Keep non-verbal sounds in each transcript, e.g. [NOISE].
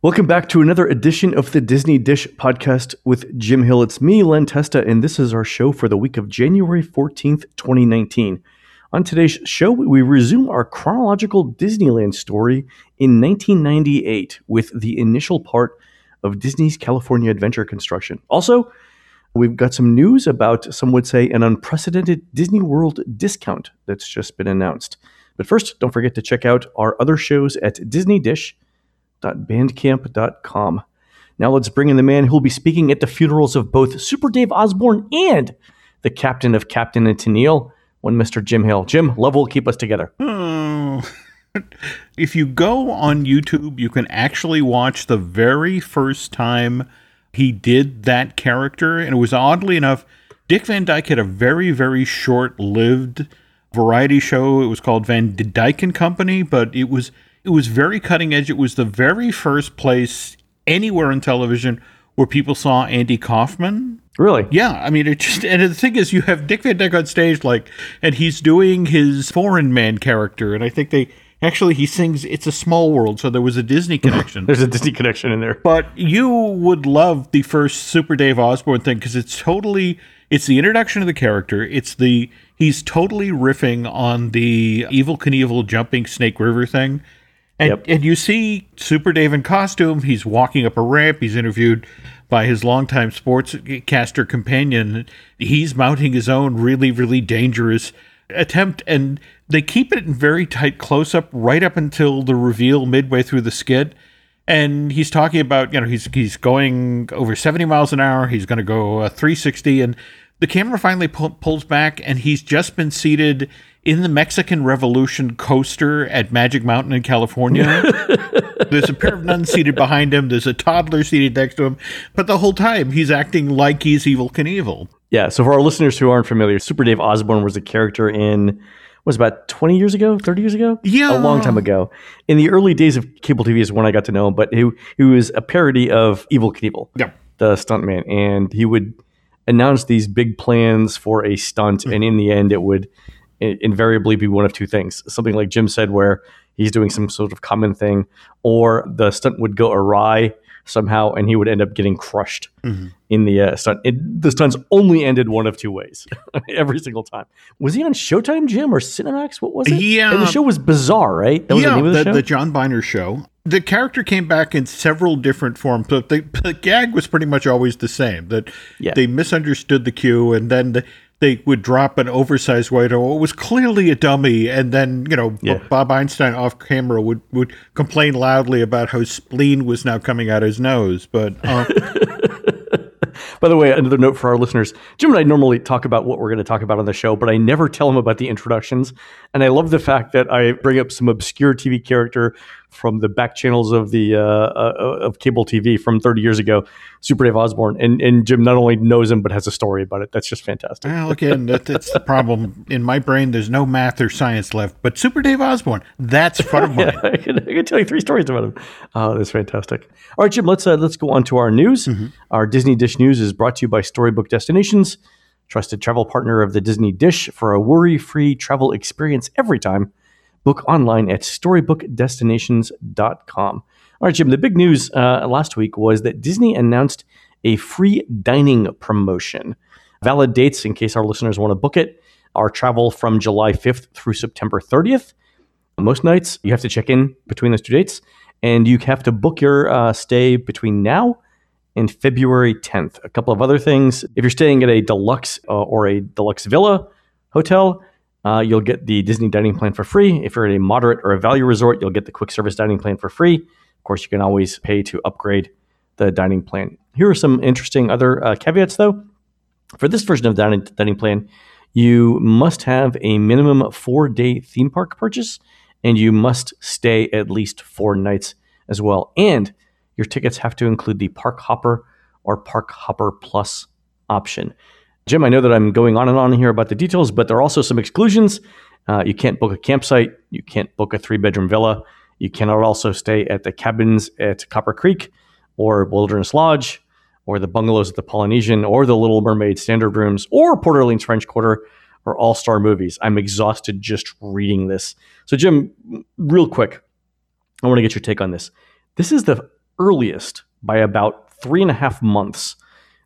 Welcome back to another edition of the Disney Dish podcast with Jim Hill. It's me, Len Testa, and this is our show for the week of January 14th, 2019. On today's show, we resume our chronological Disneyland story in 1998 with the initial part of Disney's California Adventure construction. Also, we've got some news about, some would say, an unprecedented Disney World discount that's just been announced. But first, don't forget to check out our other shows at Disney Dish www.bandcamp.com. Now let's bring in the man who'll be speaking at the funerals of both Super Dave Osborne and the captain of Captain and Tennille, one Mr. Jim Hill. Jim, love will keep us together. Oh. [LAUGHS] if you go on YouTube, you can actually watch the very first time he did that character. And it was oddly enough, Dick Van Dyke had a very, very short lived variety show. It was called Van Dyke and Company, but it was it was very cutting edge. It was the very first place anywhere in television where people saw Andy Kaufman. Really? Yeah. I mean, it just and the thing is, you have Dick Van Dyke on stage, like, and he's doing his foreign man character, and I think they actually he sings "It's a Small World," so there was a Disney [LAUGHS] connection. There's a Disney connection in there. But you would love the first Super Dave Osborne thing because it's totally it's the introduction of the character. It's the he's totally riffing on the Evel Knievel jumping Snake River thing. And, yep. and you see Super Dave in costume. He's walking up a ramp. He's interviewed by his longtime sportscaster companion. He's mounting his own really, really dangerous attempt. And they keep it in very tight close up right up until the reveal midway through the skit. And he's talking about, you know, he's he's going over 70 miles an hour. He's going to go uh, 360. And the camera finally pu- pulls back, and he's just been seated in the Mexican Revolution coaster at Magic Mountain in California. [LAUGHS] There's a pair of nuns seated behind him. There's a toddler seated next to him. But the whole time, he's acting like he's Evel Knievel. Yeah. So for our listeners who aren't familiar, Super Dave Osborne was a character in was about 20 years ago, 30 years ago? Yeah. A long time ago. In the early days of cable TV is when I got to know him, but he, he was a parody of Evel Knievel, yeah. the stuntman. And he would announce these big plans for a stunt. Mm-hmm. And in the end, it would invariably be one of two things something like Jim said, where he's doing some sort of common thing, or the stunt would go awry somehow and he would end up getting crushed mm-hmm. in the uh, stunt. It, the stunts only ended one of two ways [LAUGHS] every single time. Was he on Showtime, Jim, or Cinemax? What was it? Yeah. And the show was bizarre, right? That yeah, the, the, the, John Byner show. The character came back in several different forms, but the, the gag was pretty much always the same. That yeah. they misunderstood the cue, and then the, they would drop an oversized waiter what was clearly a dummy, and then you know yeah. Bob Einstein off camera would would complain loudly about how spleen was now coming out of his nose. But uh, [LAUGHS] by the way, another note for our listeners: Jim and I normally talk about what we're going to talk about on the show, but I never tell him about the introductions. And I love the fact that I bring up some obscure TV character from the back channels of the uh, uh, of cable TV from 30 years ago, Super Dave Osborne, and and Jim not only knows him but has a story about it. That's just fantastic. Well, again, that, that's the problem in my brain. There's no math or science left, but Super Dave Osborne, that's fun of [LAUGHS] mine. yeah, I, can, I can tell you three stories about him. Oh, that's fantastic. All right, Jim, let's uh, let's go on to our news. Mm-hmm. Our Disney Dish news is brought to you by Storybook Destinations, trusted travel partner of the Disney Dish for a worry-free travel experience every time Book online at storybookdestinations.com. All right, Jim, the big news uh, last week was that Disney announced a free dining promotion. Valid dates, in case our listeners want to book it, are travel from July 5th through September 30th. Most nights, you have to check in between those two dates, and you have to book your uh, stay between now and February 10th. A couple of other things. If you're staying at a deluxe uh, or a deluxe villa hotel, uh, you'll get the Disney dining plan for free. If you're at a moderate or a value resort, you'll get the quick service dining plan for free. Of course, you can always pay to upgrade the dining plan. Here are some interesting other uh, caveats, though. For this version of the dining, dining plan, you must have a minimum four day theme park purchase and you must stay at least four nights as well. And your tickets have to include the Park Hopper or Park Hopper Plus option. Jim, I know that I'm going on and on here about the details, but there are also some exclusions. Uh, you can't book a campsite. You can't book a three bedroom villa. You cannot also stay at the cabins at Copper Creek or Wilderness Lodge or the bungalows at the Polynesian or the Little Mermaid standard rooms or Port Orleans French Quarter or All Star movies. I'm exhausted just reading this. So, Jim, real quick, I want to get your take on this. This is the earliest by about three and a half months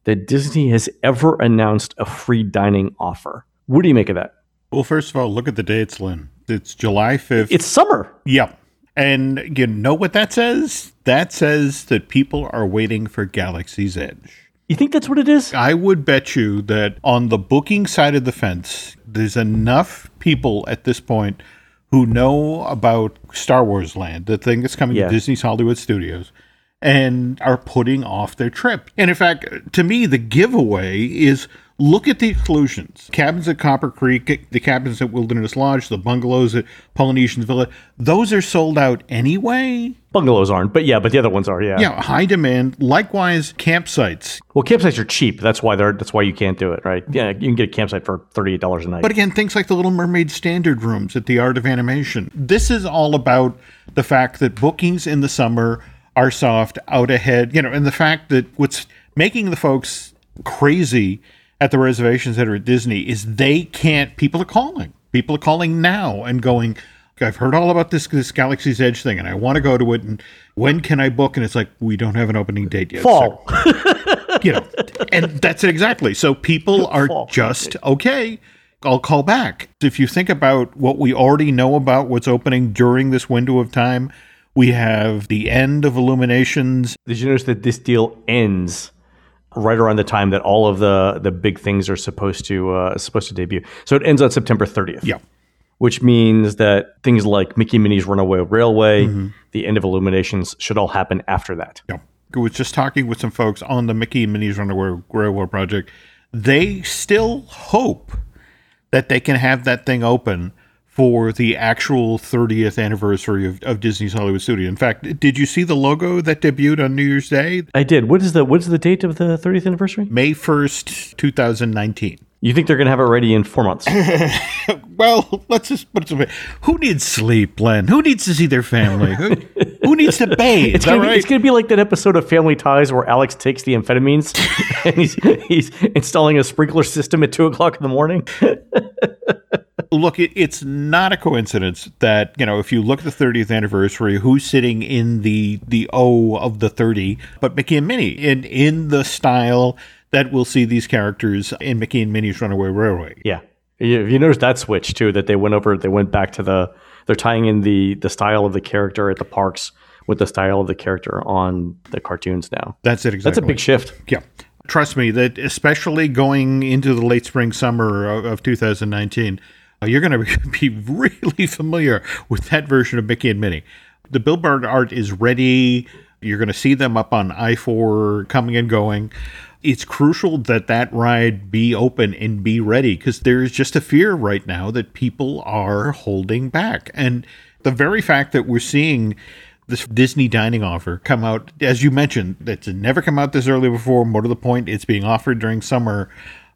that Disney has ever announced a free dining offer. What do you make of that? Well, first of all, look at the dates, Len. It's July 5th. It's summer. Yep. And you know what that says? That says that people are waiting for Galaxy's Edge. You think that's what it is? I would bet you that on the booking side of the fence, there's enough people at this point who know about Star Wars Land, the thing that's coming Yeah. to Disney's Hollywood Studios, and are putting off their trip. And in fact, to me, the giveaway is look at the exclusions cabins at Copper Creek, the cabins at Wilderness Lodge, the bungalows at Polynesian Villa. Those are sold out anyway. Bungalows aren't, but yeah, but the other ones are. Yeah. Yeah, high demand. Likewise, campsites. Well, campsites are cheap. That's why they're. That's why you can't do it, right? Yeah, you can get a campsite for thirty-eight dollars a night. But again, things like the Little Mermaid standard rooms at the Art of Animation. This is all about the fact that bookings in the summer are soft, out ahead, you know, and the fact that what's making the folks crazy at the reservations that are at Disney is they can't, people are calling. People are calling now and going, I've heard all about this this Galaxy's Edge thing and I want to go to it and when can I book? And it's like, we don't have an opening date yet. Fall. [LAUGHS] you know, and that's it exactly. So people are Fall. just okay. I'll call back. If you think about what we already know about what's opening during this window of time, we have the end of Illuminations. Did you notice that this deal ends right around the time that all of the the big things are supposed to uh, supposed to debut? So it ends on September 30th. Yeah. Which means that things like Mickey Minnie's Runaway Railway, the end of Illuminations, should all happen after that. Yeah. I was just talking with some folks on the Mickey and Minnie's Runaway Railway project. They still hope that they can have that thing open for the actual 30th anniversary of, of Disney's Hollywood Studio. In fact, did you see the logo that debuted on New Year's Day? I did. What is the what is the date of the 30th anniversary? May 1st, 2019. You think they're going to have it ready in four months? [LAUGHS] Well, let's just put it this way. Who needs sleep, Len? Who needs to see their family? Who, who needs to bathe? [LAUGHS] It's be, right? gonna be like that episode of Family Ties where Alex takes the amphetamines [LAUGHS] and he's, he's installing a sprinkler system at two o'clock in the morning. Look, it, it's not a coincidence that you know if you look at the 30th anniversary, who's sitting in the the O of the 30, but Mickey and Minnie in in the style that we'll see these characters in Mickey and Minnie's Runaway Railway. Yeah, you, you noticed that switch too. That they went over, they went back to the. They're tying in the the style of the character at the parks with the style of the character on the cartoons now. That's it exactly. That's a big shift. Yeah. Trust me that especially going into the late spring summer of, of 2019, uh, you're going [LAUGHS] to be really familiar with that version of Mickey and Minnie. The billboard art is ready. You're going to see them up on I-4 coming and going. It's crucial that that ride be open and be ready because there's just a fear right now that people are holding back. And the very fact that we're seeing this Disney dining offer come out, as you mentioned, it's never come out this early before. More to the point, it's being offered during summer.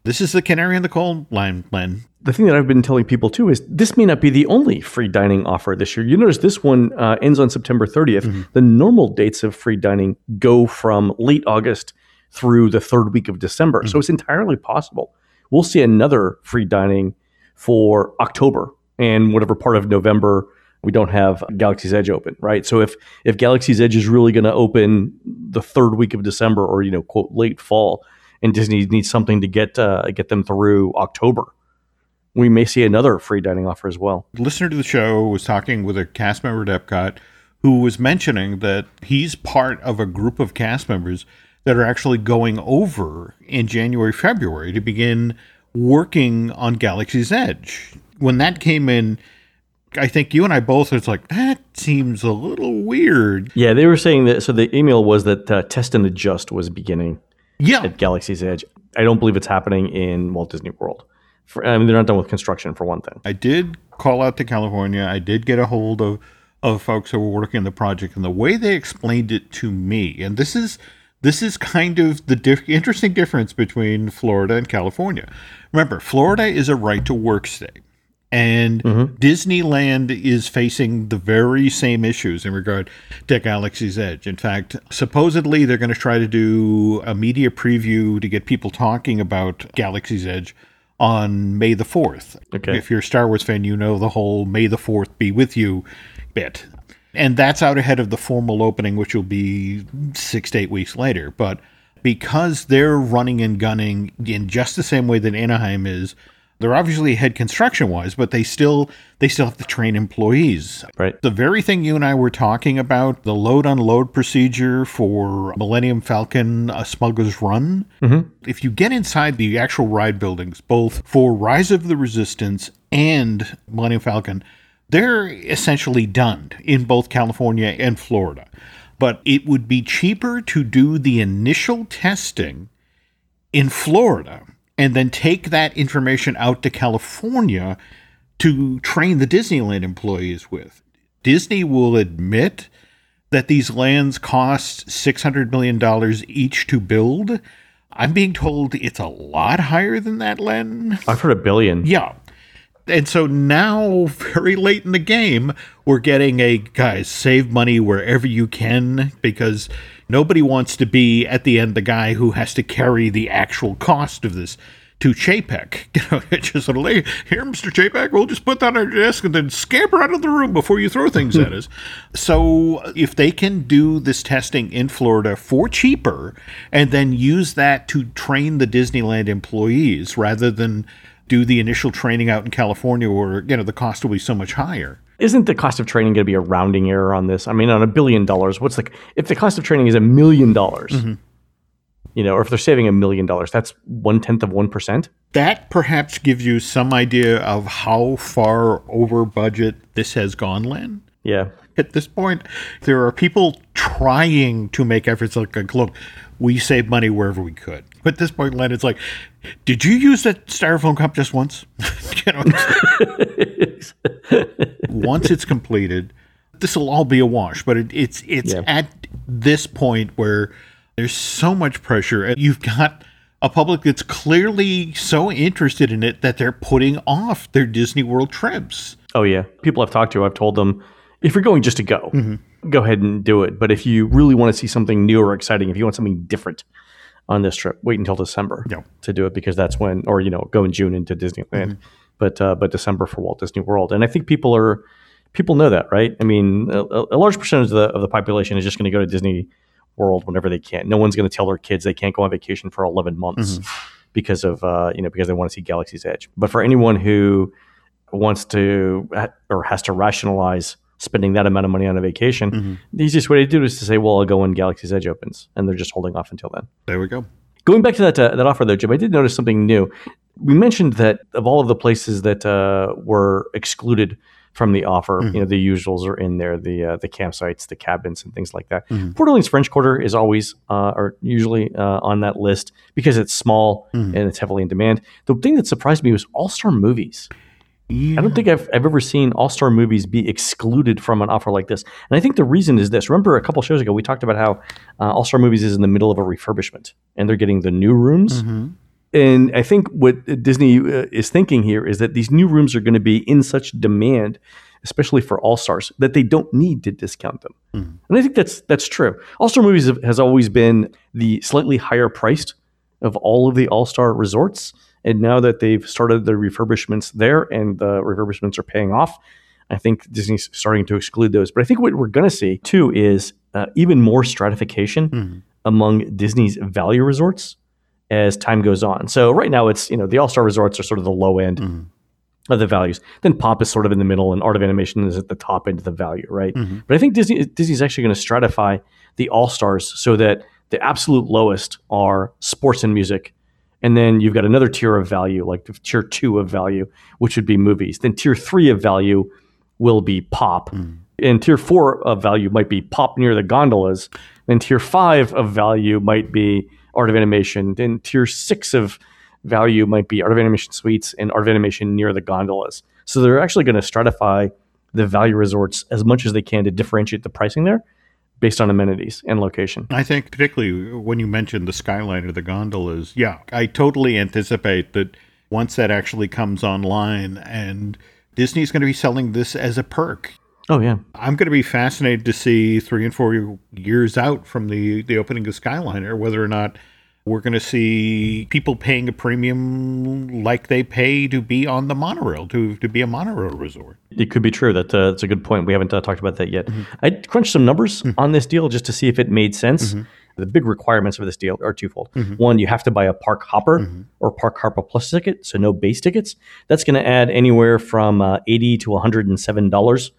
This is the canary in the coal line, Len. The thing that I've been telling people too is this may not be the only free dining offer this year. You notice this one uh, ends on September 30th. The normal dates of free dining go from late August through the third week of December. So it's entirely possible we'll see another free dining for October and whatever part of November we don't have Galaxy's Edge open, right? So if if Galaxy's Edge is really going to open the third week of December or you know quote late fall, and Disney needs something to get uh, get them through October, we may see another free dining offer as well. listener to the show was talking with a cast member at Epcot who was mentioning that he's part of a group of cast members that are actually going over in January, February to begin working on Galaxy's Edge. When that came in, I think you and I both was like, that seems a little weird. Yeah, they were saying that. So the email was that uh, Test and Adjust was beginning Yeah. at Galaxy's Edge. I don't believe it's happening in Walt Disney World. For, I mean, they're not done with construction for one thing. I did call out to California. I did get a hold of of folks who were working on the project, and the way they explained it to me, and this is this is kind of the diff- interesting difference between Florida and California. Remember, Florida is a right to work state. And mm-hmm. Disneyland is facing the very same issues in regard to Galaxy's Edge. In fact, supposedly they're going to try to do a media preview to get people talking about Galaxy's Edge on May the 4th. Okay. If you're a Star Wars fan, you know the whole May the 4th be with you bit. And that's out ahead of the formal opening, which will be six to eight weeks later. But because they're running and gunning in just the same way that Anaheim is, they're obviously ahead construction wise, but they still they still have to train employees. Right. The very thing you and I were talking about, the load unload procedure for Millennium Falcon a Smuggler's Run. Mm-hmm. If you get inside the actual ride buildings, both for Rise of the Resistance and Millennium Falcon, they're essentially done in both California and Florida. But it would be cheaper to do the initial testing in Florida and then take that information out to California to train the Disneyland employees with. Disney will admit that these lands cost $600 million each to build. I'm being told it's a lot higher than that, Len. I've heard a billion. Yeah. And so now, [LAUGHS] very late in the game, we're getting a guys, save money wherever you can because nobody wants to be at the end the guy who has to carry the actual cost of this to Chapek. [LAUGHS] You know, just sort of like, here, Mr. Chapek, we'll just put that on your desk and then scamper out of the room before you throw things at [LAUGHS] us. So if they can do this testing in Florida for cheaper and then use that to train the Disneyland employees rather than do the initial training out in California where, you know, the cost will be so much higher. Isn't the cost of training going to be a rounding error on this? I mean, on a billion dollars, what's the if the cost of training is a million dollars, mm-hmm. you know, or if they're saving a million dollars, that's one tenth of one percent. That perhaps gives you some idea of how far over budget this has gone, Len. Yeah, At this point, there are people trying to make efforts like, like, look, we save money wherever we could. But at this point, Len, it's like, did you use that styrofoam cup just once? [LAUGHS] you know, [LAUGHS] once it's completed, this will all be a wash. But it, it's it's Yeah. at this point where there's so much pressure, and you've got a public that's clearly so interested in it that they're putting off their Disney World trips. Oh yeah, people I've talked to, I've told them, if you're going just to go, go ahead and do it. But if you really want to see something new or exciting, if you want something different on this trip, wait until December Yeah. to do it because that's when, or you know, go in June into Disneyland, but uh, but December for Walt Disney World. And I think people are people know that, right? I mean, a, a large percentage of the of the population is just going to go to Disney World whenever they can. No one's going to tell their kids they can't go on vacation for 11 months because of uh, you know because they want to see Galaxy's Edge. But for anyone who wants to or has to rationalize spending that amount of money on a vacation, the easiest way to do it is to say, "Well, I'll go when Galaxy's Edge opens," and they're just holding off until then. There we go. Going back to that uh, that offer though, Jim, I did notice something new. We mentioned that of all of the places that uh, were excluded from the offer, you know, the usuals are in there, the uh, the campsites, the cabins, and things like that. Port Orleans French Quarter is always uh, or usually uh, on that list because it's small and it's heavily in demand. The thing that surprised me was All Star Movies. I don't think I've, I've ever seen All Star movies be excluded from an offer like this. And I think the reason is this. Remember, a couple shows ago, we talked about how uh, All Star movies is in the middle of a refurbishment and they're getting the new rooms. And I think what Disney uh, is thinking here is that these new rooms are going to be in such demand, especially for All Stars, that they don't need to discount them. And I think that's that's true. All Star movies have, has always been the slightly higher priced of all of the All Star resorts. And now that they've started the refurbishments there and the refurbishments are paying off, I think Disney's starting to exclude those. But I think what we're going to see too is uh, even more stratification mm-hmm. among Disney's value resorts as time goes on. So right now it's, you know, the All Star resorts are sort of the low end mm-hmm. of the values. Then pop is sort of in the middle, and art of animation is at the top end of the value, right? Mm-hmm. But I think Disney Disney's actually going to stratify the all stars so that the absolute lowest are sports and music, and then you've got another tier of value, like tier two of value, which would be movies. Then tier three of value will be pop. Mm. And tier four of value might be pop near the gondolas. Then tier five of value might be art of animation. Then tier six of value might be art of animation suites and art of animation near the gondolas. So they're actually going to stratify the value resorts as much as they can to differentiate the pricing there based on amenities and location. I think, particularly when you mentioned the skyline or the gondolas, yeah, I totally anticipate that once that actually comes online and Disney's going to be selling this as a perk. Oh yeah, I'm going to be fascinated to see three and four years out from the, the opening of Skyliner whether or not We're going to see people paying a premium like they pay to be on the monorail, to, to be a monorail resort. It could be true. That, uh, that's a good point. We haven't uh, talked about that yet. Mm-hmm. I crunched some numbers mm-hmm. on this deal just to see if it made sense. Mm-hmm. The big requirements for this deal are twofold. Mm-hmm. One, you have to buy a Park Hopper mm-hmm. or Park Hopper Plus ticket, so no base tickets. That's going to add anywhere from uh, 80 to $107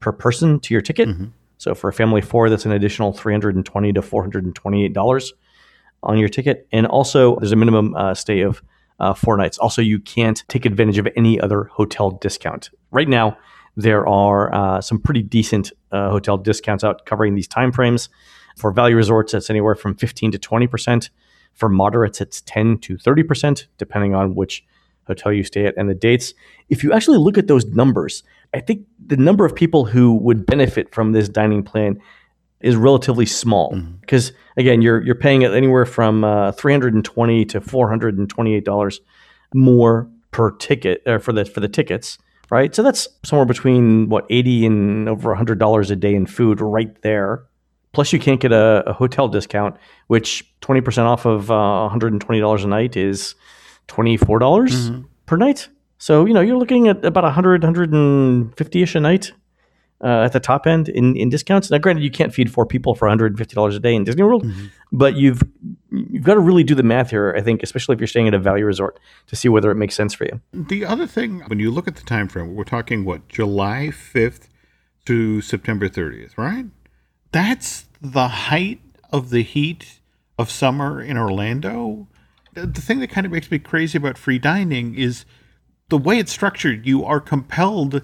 per person to your ticket. Mm-hmm. So for a family of four, that's an additional 320 to $428 on your ticket. And also, there's a minimum uh, stay of uh, four nights. Also, you can't take advantage of any other hotel discount. Right now, there are uh, some pretty decent uh, hotel discounts out covering these time frames. For value resorts, that's anywhere from 15 to 20%. For moderates, it's 10 to 30%, depending on which hotel you stay at and the dates. If you actually look at those numbers, I think the number of people who would benefit from this dining plan is relatively small because mm-hmm. again you're you're paying it anywhere from uh, 320 to 428 dollars more per ticket or for the for the tickets right so that's somewhere between what 80 and over 100 dollars a day in food right there plus you can't get a, a hotel discount which 20% off of uh, 120 dollars a night is 24 dollars mm-hmm. per night so you know you're looking at about 100 150 ish a night uh, at the top end in, in discounts. Now, granted, you can't feed four people for $150 a day in Disney World, mm-hmm. but you've you've got to really do the math here. I think, especially if you're staying at a value resort, to see whether it makes sense for you. The other thing, when you look at the time frame, we're talking what July 5th to September 30th, right? That's the height of the heat of summer in Orlando. The, the thing that kind of makes me crazy about free dining is the way it's structured. You are compelled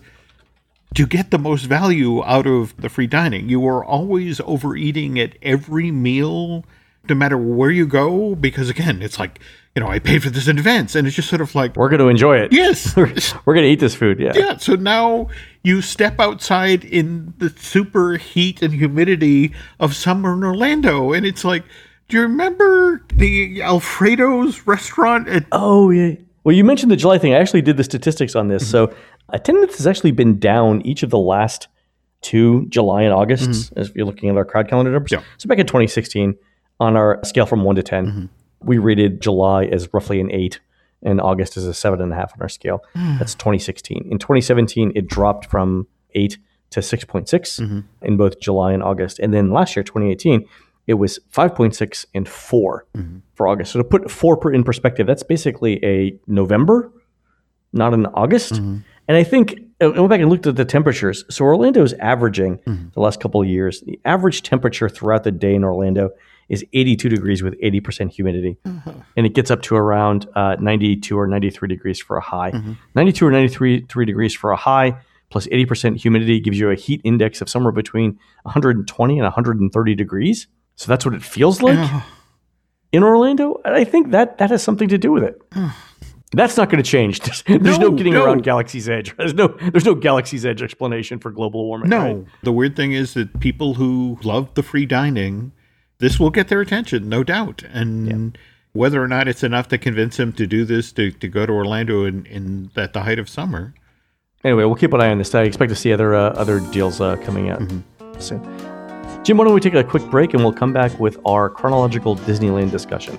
to get the most value out of the free dining. You are always overeating at every meal, no matter where you go, because again, it's like, you know, I paid for this in advance, and it's just sort of like we're going to enjoy it. Yes, [LAUGHS] we're going to eat this food. Yeah, yeah. So now you step outside in the super heat and humidity of summer in Orlando, and it's like, do you remember the Alfredo's restaurant? At- oh yeah. Well, you mentioned the July thing. I actually did the statistics on this. Mm-hmm. So attendance has actually been down each of the last two July and August, mm-hmm. as you're looking at our crowd calendar numbers. Yeah. So back in 2016, on our scale from one to 10, mm-hmm. we rated July as roughly an eight and August as a seven and a half on our scale. Mm. That's 2016. In 2017, it dropped from eight to 6.6 mm-hmm. in both July and August. And then last year, 2018, it was 5.6 and 4 mm-hmm. for August. So to put four in perspective, that's basically a November, not an August. And I think I went back and looked at the temperatures. So Orlando is averaging mm-hmm. the last couple of years. The average temperature throughout the day in Orlando is 82 degrees with 80% humidity, mm-hmm. and it gets up to around uh, 92 or 93 degrees for a high. Mm-hmm. 92 or 93 three degrees for a high plus 80% humidity gives you a heat index of somewhere between 120 and 130 degrees. So that's what it feels like in Orlando. And I think that that has something to do with it. That's not going to change. There's, [LAUGHS] there's no, no, getting no. around Galaxy's Edge. [LAUGHS] There's no there's no Galaxy's Edge explanation for global warming. No. Right? The weird thing is that people who love the free dining, this will get their attention, no doubt. And yeah. whether or not it's enough to convince them to do this, to, to go to Orlando in, in at the height of summer. Anyway, we'll keep an eye on this. I expect to see other uh, other deals uh, coming out mm-hmm. soon. Jim, why don't we take a quick break and we'll come back with our chronological Disneyland discussion.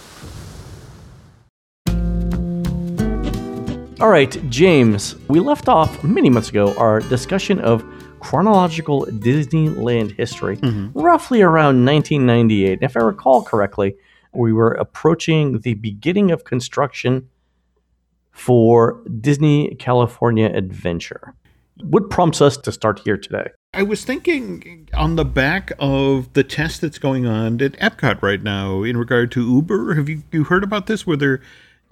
All right, James, we left off many months ago our discussion of chronological Disneyland history, mm-hmm. roughly around 1998. And If I recall correctly, we were approaching the beginning of construction for Disney California Adventure. What prompts us to start here today? I was thinking on the back of the test that's going on at Epcot right now in regard to Uber. Have you, you heard about this? Where they're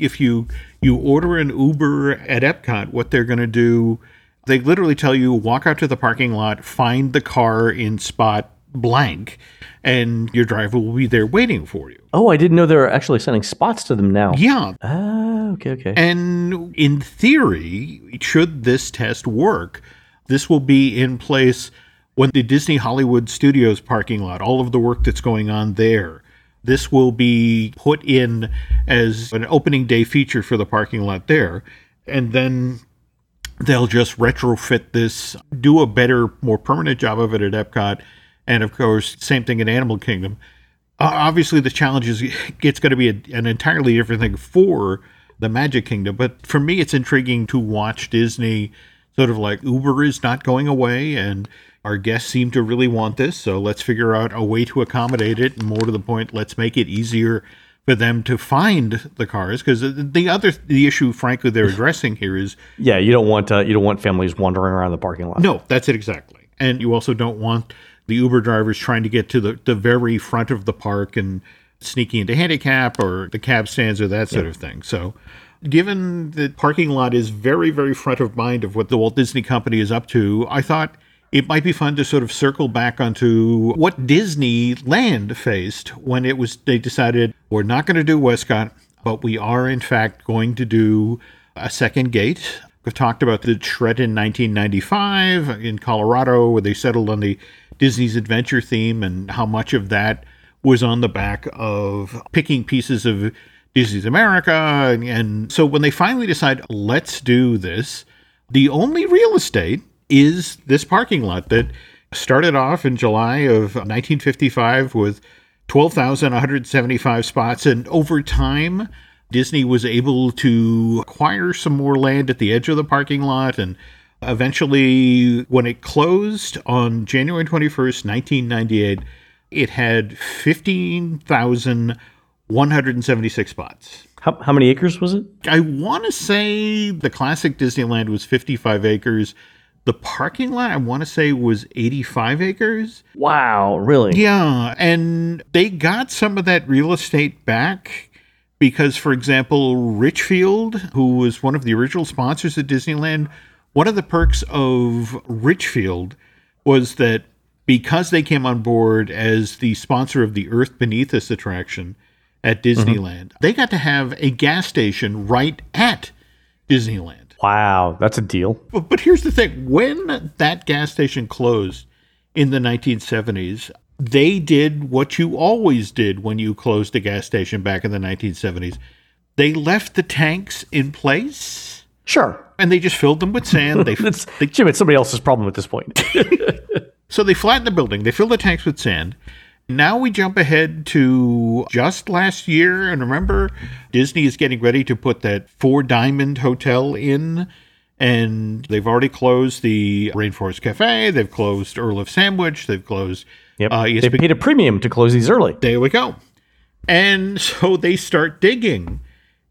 if you you order an Uber at Epcot, what they're going to do, they literally tell you walk out to the parking lot, find the car in spot blank, and your driver will be there waiting for you. Oh, I didn't know they were actually sending spots to them now. Yeah. Ah, okay, okay. And in theory, should this test work, this will be in place when the Disney Hollywood Studios parking lot, all of the work that's going on there. This will be put in as an opening day feature for the parking lot there. And then they'll just retrofit this, do a better, more permanent job of it at Epcot. And of course, same thing in Animal Kingdom. Uh, obviously, the challenge is [LAUGHS] it's going to be a, an entirely different thing for the Magic Kingdom. But for me, it's intriguing to watch Disney sort of like Uber is not going away and our guests seem to really want this. So let's figure out a way to accommodate it. And more to the point, let's make it easier for them to find the cars because the other the issue frankly they're addressing here is yeah you don't want uh, you don't want families wandering around the parking lot no that's it exactly and you also don't want the uber drivers trying to get to the, the very front of the park and sneaking into handicap or the cab stands or that sort yeah. of thing so given the parking lot is very very front of mind of what the walt disney company is up to i thought it might be fun to sort of circle back onto what Disneyland faced when it was they decided we're not going to do WestCOT, but we are in fact going to do a second gate. We've talked about the shred in 1995 in Colorado where they settled on the Disney's Adventure theme and how much of that was on the back of picking pieces of Disney's America. And so when they finally decide, let's do this, the only real estate is this parking lot that started off in July of 1955 with 12,175 spots. And over time, Disney was able to acquire some more land at the edge of the parking lot. And eventually, when it closed on January 21st, 1998, it had 15,176 spots. How, how many acres was it? I want to say the classic Disneyland was 55 acres. The parking lot, I want to say, was 85 acres. Wow, really? Yeah. And they got some of that real estate back because, for example, Richfield, who was one of the original sponsors of Disneyland, one of the perks of Richfield was that because they came on board as the sponsor of the Earth Beneath Us attraction at mm-hmm. Disneyland, mm-hmm. they got to have a gas station right at Disneyland. Wow, that's a deal. But, but here's the thing when that gas station closed in the 1970s, they did what you always did when you closed a gas station back in the 1970s. They left the tanks in place. Sure. And they just filled them with sand. They, [LAUGHS] they, Jim, it's somebody else's problem at this point. [LAUGHS] so they flattened the building. They filled the tanks with sand. Now we jump ahead to just last year. And remember, Disney is getting ready to put that four diamond hotel in. And they've already closed the Rainforest Cafe. They've closed Earl of Sandwich. They've closed. Yep. Uh, they paid a premium to close these early. There we go. And so they start digging.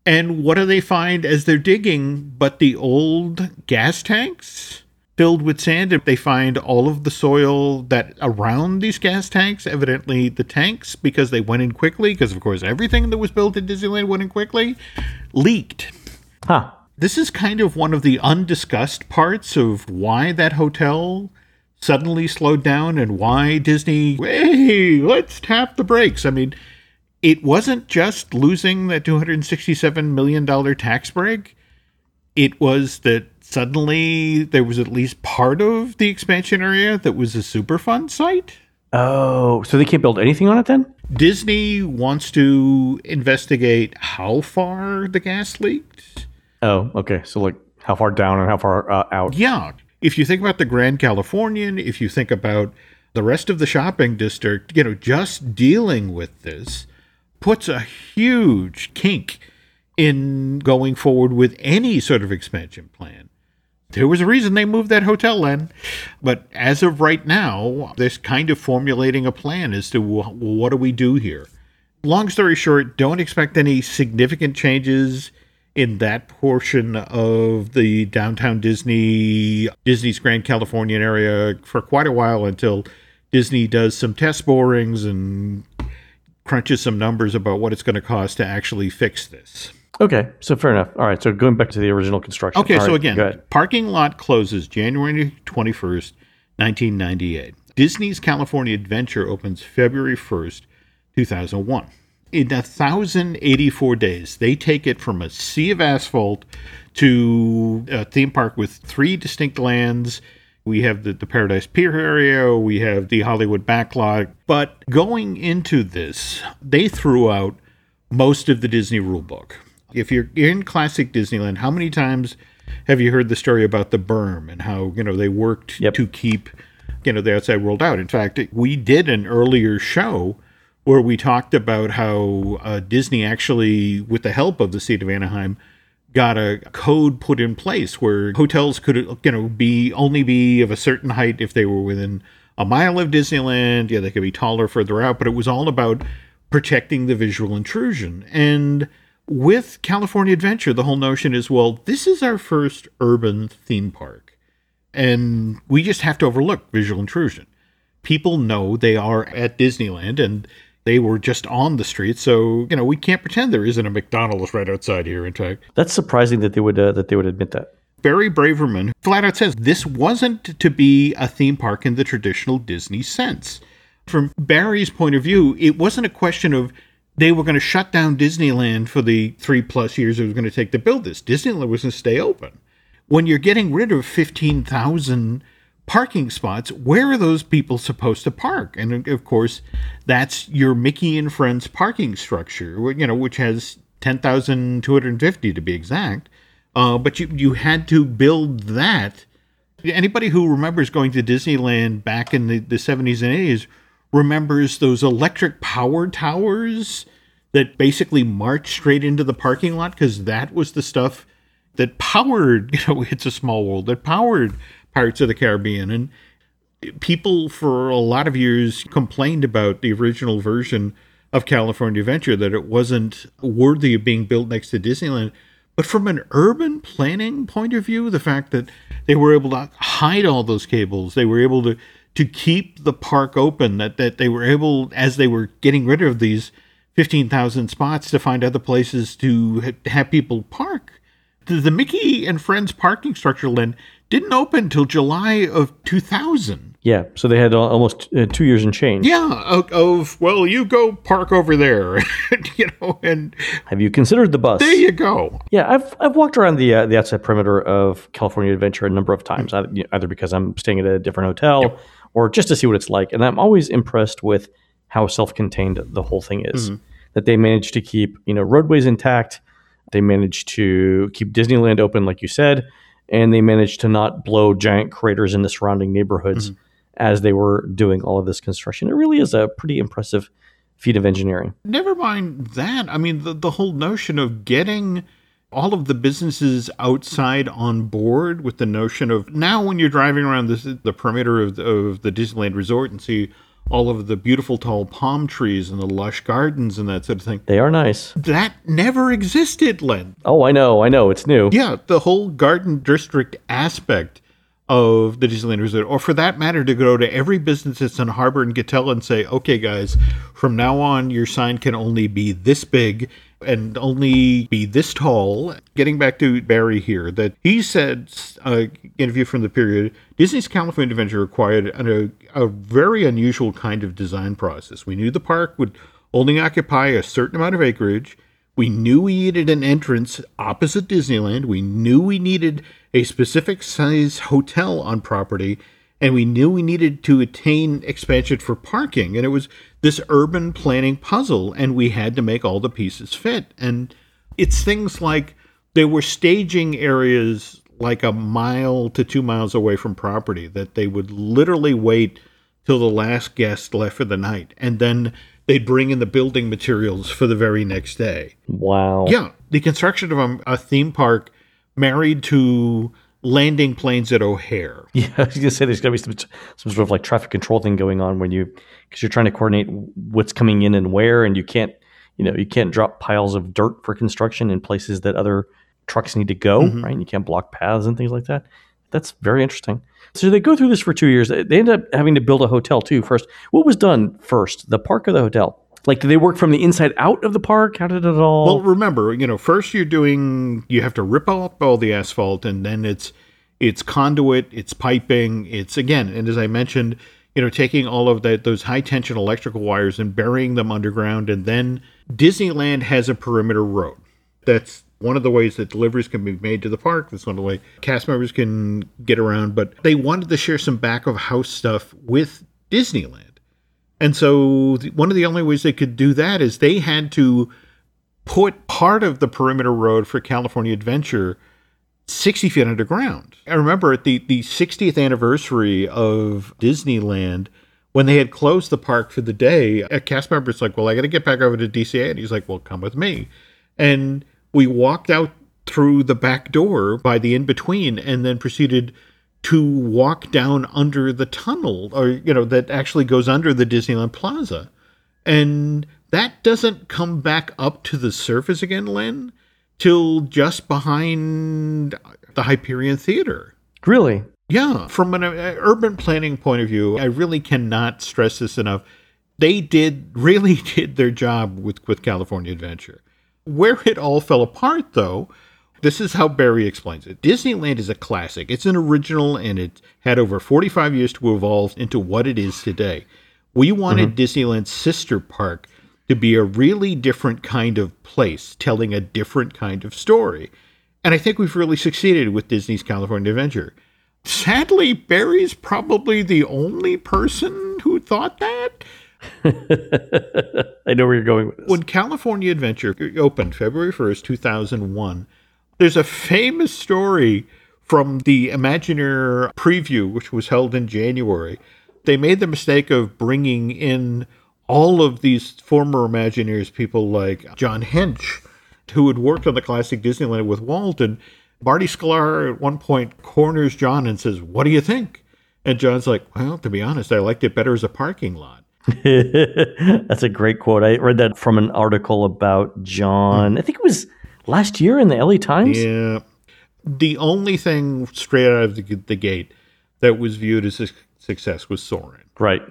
And what do they find as they're digging but the old gas tanks? Filled with sand. If they find all of the soil that around these gas tanks, evidently the tanks, because they went in quickly, because of course everything that was built in Disneyland went in quickly, leaked. Huh. This is kind of one of the undiscussed parts of why that hotel suddenly slowed down and why Disney, hey, let's tap the brakes. I mean, it wasn't just losing that $267 million tax break. It was that suddenly there was at least part of the expansion area that was a Superfund site. Oh, so they can't build anything on it then? Disney wants to investigate how far the gas leaked. Oh, okay. So, like, how far down and how far uh, out? Yeah. If you think about the Grand Californian, if you think about the rest of the shopping district, you know, just dealing with this puts a huge kink in going forward with any sort of expansion plan there was a reason they moved that hotel in. But as of right now, they're kind of formulating a plan as to well, what do we do here. Long story short, don't expect any significant changes in that portion of the downtown Disney, Disney's Grand Californian area for quite a while until Disney does some test borings and crunches some numbers about what it's going to cost to actually fix this. Okay, so fair enough. All right, so going back to the original construction. Okay, All so right, again, parking lot closes January 21st, 1998. Disney's California Adventure opens February 1st, 2001. In 1,084 days, they take it from a sea of asphalt to a theme park with three distinct lands. We have the, the Paradise Pier area, we have the Hollywood backlot. But going into this, they threw out most of the Disney rulebook. If you're in classic Disneyland, how many times have you heard the story about the berm and how, you know, they worked Yep. to keep, you know, the outside world out? In fact, we did an earlier show where we talked about how uh, Disney actually, with the help of the state of Anaheim, got a code put in place where hotels could, you know, be only be of a certain height if they were within a mile of Disneyland. Yeah, they could be taller further out, but it was all about protecting the visual intrusion. And with California Adventure, the whole notion is, well, this is our first urban theme park, and we just have to overlook visual intrusion. People know they are at Disneyland and they were just on the street, so you know we can't pretend there isn't a McDonald's right outside here. In fact, That's surprising that they would uh, that they would admit that. Barry Braverman flat out says this wasn't to be a theme park in the traditional Disney sense. From Barry's point of view, it wasn't a question of they were going to shut down Disneyland for the three plus years it was going to take to build this. Disneyland was going to stay open. When you're getting rid of 15,000 parking spots, where are those people supposed to park? And of course, that's your Mickey and Friends parking structure, you know, which has 10,250 to be exact. Uh, but you you had to build that. Anybody who remembers going to Disneyland back in the, the 70s and 80s remembers those electric power towers that basically marched straight into the parking lot because that was the stuff that powered, [LAUGHS] you know, It's a Small World, that powered Pirates of the Caribbean. And people for a lot of years complained about the original version of California Adventure that it wasn't worthy of being built next to Disneyland. But from an urban planning point of view, the fact that they were able to hide all those cables, they were able to to keep the park open, that that they were able, as they were getting rid of these fifteen thousand spots, to find other places to ha- have people park. The, the Mickey and Friends parking structure, Len, didn't open until July of two thousand. Yeah, so they had al- almost uh, two years and change. Yeah, of, of well, you go park over there, [LAUGHS] you know, and Have you considered the bus? there you go. Yeah, I've I've walked around the uh, the outside perimeter of California Adventure a number of times, know, either because I'm staying at a different hotel or just to see what it's like, and I'm always impressed with how self-contained the whole thing is. Mm-hmm. That they managed to keep you know roadways intact, they managed to keep Disneyland open, like you said, and they managed to not blow giant craters in the surrounding neighborhoods mm-hmm. as they were doing all of this construction. It really is a pretty impressive feat of engineering. Never mind that. I mean, the, the whole notion of getting all of the businesses outside on board with the notion of now when you're driving around this, the perimeter of the, of the Disneyland Resort and see all of the beautiful tall palm trees and the lush gardens and that sort of thing. They are nice. That never existed, Len. Oh, I know, I know, it's new. Yeah, the whole garden district aspect of the Disneyland Resort, or for that matter, to go to every business that's in Harbor and Katella and say, okay, guys, from now on, your sign can only be this big and only be this tall. Getting back to Barry here, that he said, uh, interview from the period, Disney's California Adventure required a, a very unusual kind of design process. We knew the park would only occupy a certain amount of acreage. We knew we needed an entrance opposite Disneyland. We knew we needed a specific size hotel on property. And we knew we needed to attain expansion for parking. And it was this urban planning puzzle. And we had to make all the pieces fit. And it's things like there were staging areas like a mile to two miles away from property that they would literally wait till the last guest left for the night. And then they'd bring in the building materials for the very next day. Wow. Yeah, the construction of a, a theme park married to landing planes at O'Hare. [LAUGHS] Yeah, I was gonna say there's gonna be some, some sort of like traffic control thing going on when you because you're trying to coordinate what's coming in and where, and you can't, you know, you can't drop piles of dirt for construction in places that other trucks need to go, mm-hmm. right? And you can't block paths and things like that. That's very interesting. So they go through this for two years. They end up having to build a hotel too. First, what was done first, the park or the hotel? Like, did they work from the inside out of the park? How did it all? Well, remember, you know, first you're doing you have to rip up all the asphalt and then it's it's conduit, it's piping, it's again, and as I mentioned, you know, taking all of that those high tension electrical wires and burying them underground. And then Disneyland has a perimeter road. That's one of the ways that deliveries can be made to the park. That's one of the way cast members can get around. But they wanted to share some back of house stuff with Disneyland. And so one of the only ways they could do that is they had to put part of the perimeter road for California Adventure 60 feet underground. I remember at the, the 60th anniversary of Disneyland, when they had closed the park for the day, a cast member's like, Well, I got to get back over to DCA. And he's like, Well, come with me. And we walked out through the back door by the in between and then proceeded to walk down under the tunnel or you know that actually goes under the Disneyland Plaza. And that doesn't come back up to the surface again, Len, till just behind the Hyperion Theater. Really? Yeah, from an uh, urban planning point of view, I really cannot stress this enough. They did [LAUGHS] really did their job with with California Adventure. Where it all fell apart though, this is how Barry explains it. Disneyland is a classic. It's an original and it had over 45 years to evolve into what it is today. We wanted mm-hmm. Disneyland's sister park to be a really different kind of place, telling a different kind of story. And I think we've really succeeded with Disney's California Adventure. Sadly, Barry's probably the only person who thought that. [LAUGHS] I know where you're going with this. When California Adventure opened February 1st, 2001, there's a famous story from the Imagineer preview, which was held in January. They made the mistake of bringing in all of these former Imagineers, people like John Hench, who had worked on the classic Disneyland with Walt. And Marty Sklar at one point corners John and says, What do you think? And John's like, Well, to be honest, I liked it better as a parking lot. [LAUGHS] That's a great quote. I read that from an article about John. I think it was last year in the LA Times. Yeah. The only thing straight out of the, the gate that was viewed as a success was Soarin'. Right.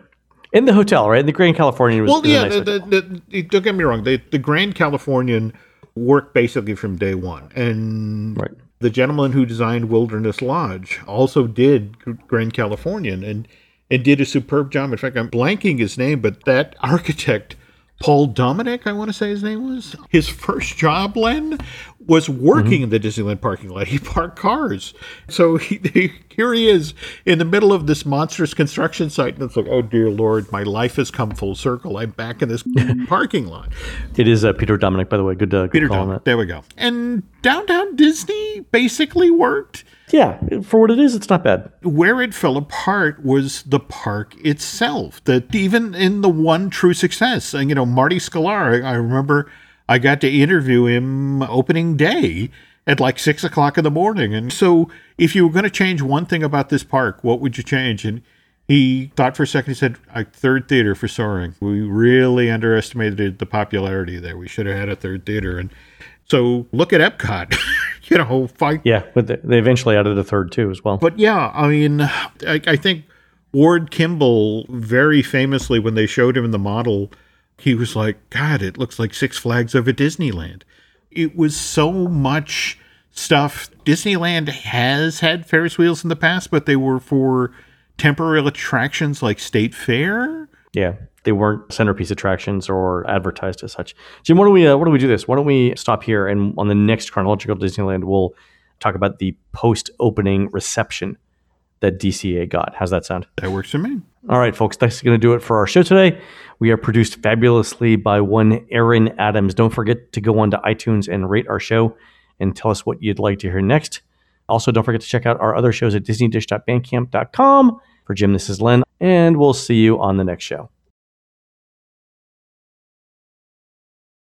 In the hotel, right? In the Grand Californian was. Well, yeah. Nice the, the, the, don't get me wrong. The, the Grand Californian worked basically from day one, and right. the gentleman who designed Wilderness Lodge also did Grand Californian, and and did a superb job. In fact, I'm blanking his name, but that [LAUGHS] architect Paul Dominick, I want to say his name was. His first job, Len, was working mm-hmm. in the Disneyland parking lot. He parked cars. So he, [LAUGHS] he, here he is in the middle of this monstrous construction site. And it's like, oh, dear Lord, my life has come full circle. I'm back in this [LAUGHS] parking lot. It is uh, Peter Dominick, by the way. Good, uh, good Peter Dominick. There we go. And downtown Disney basically worked. Yeah, for what it is, it's not bad. Where it fell apart was the park itself. That even in the one true success, and you know, Marty Sklar, I remember I got to interview him opening day at like six o'clock in the morning. And so, if you were going to change one thing about this park, what would you change? And he thought for a second. He said, "A third theater for Soarin'. We really underestimated the popularity there. We should have had a third theater." And so, look at Epcot. [LAUGHS] [LAUGHS] you know, fight. Yeah, but they eventually added a third too as well. But yeah, I mean, I, I think Ward Kimball very famously when they showed him the model, he was like, "God, it looks like Six Flags over Disneyland." It was so much stuff. Disneyland has had Ferris wheels in the past, but they were for temporary attractions like State Fair. Yeah, they weren't centerpiece attractions or advertised as such. Jim, why don't we uh, why don't we do this? Why don't we stop here and on the next chronological Disneyland we'll talk about the post opening reception that DCA got. How's that sound? That works for me. All right, folks, that's going to do it for our show today. We are produced fabulously by one Aaron Adams. Don't forget to go on to iTunes and rate our show and tell us what you'd like to hear next. Also, don't forget to check out our other shows at disneydish.bandcamp.com. For Jim, this is Len, and we'll see you on the next show.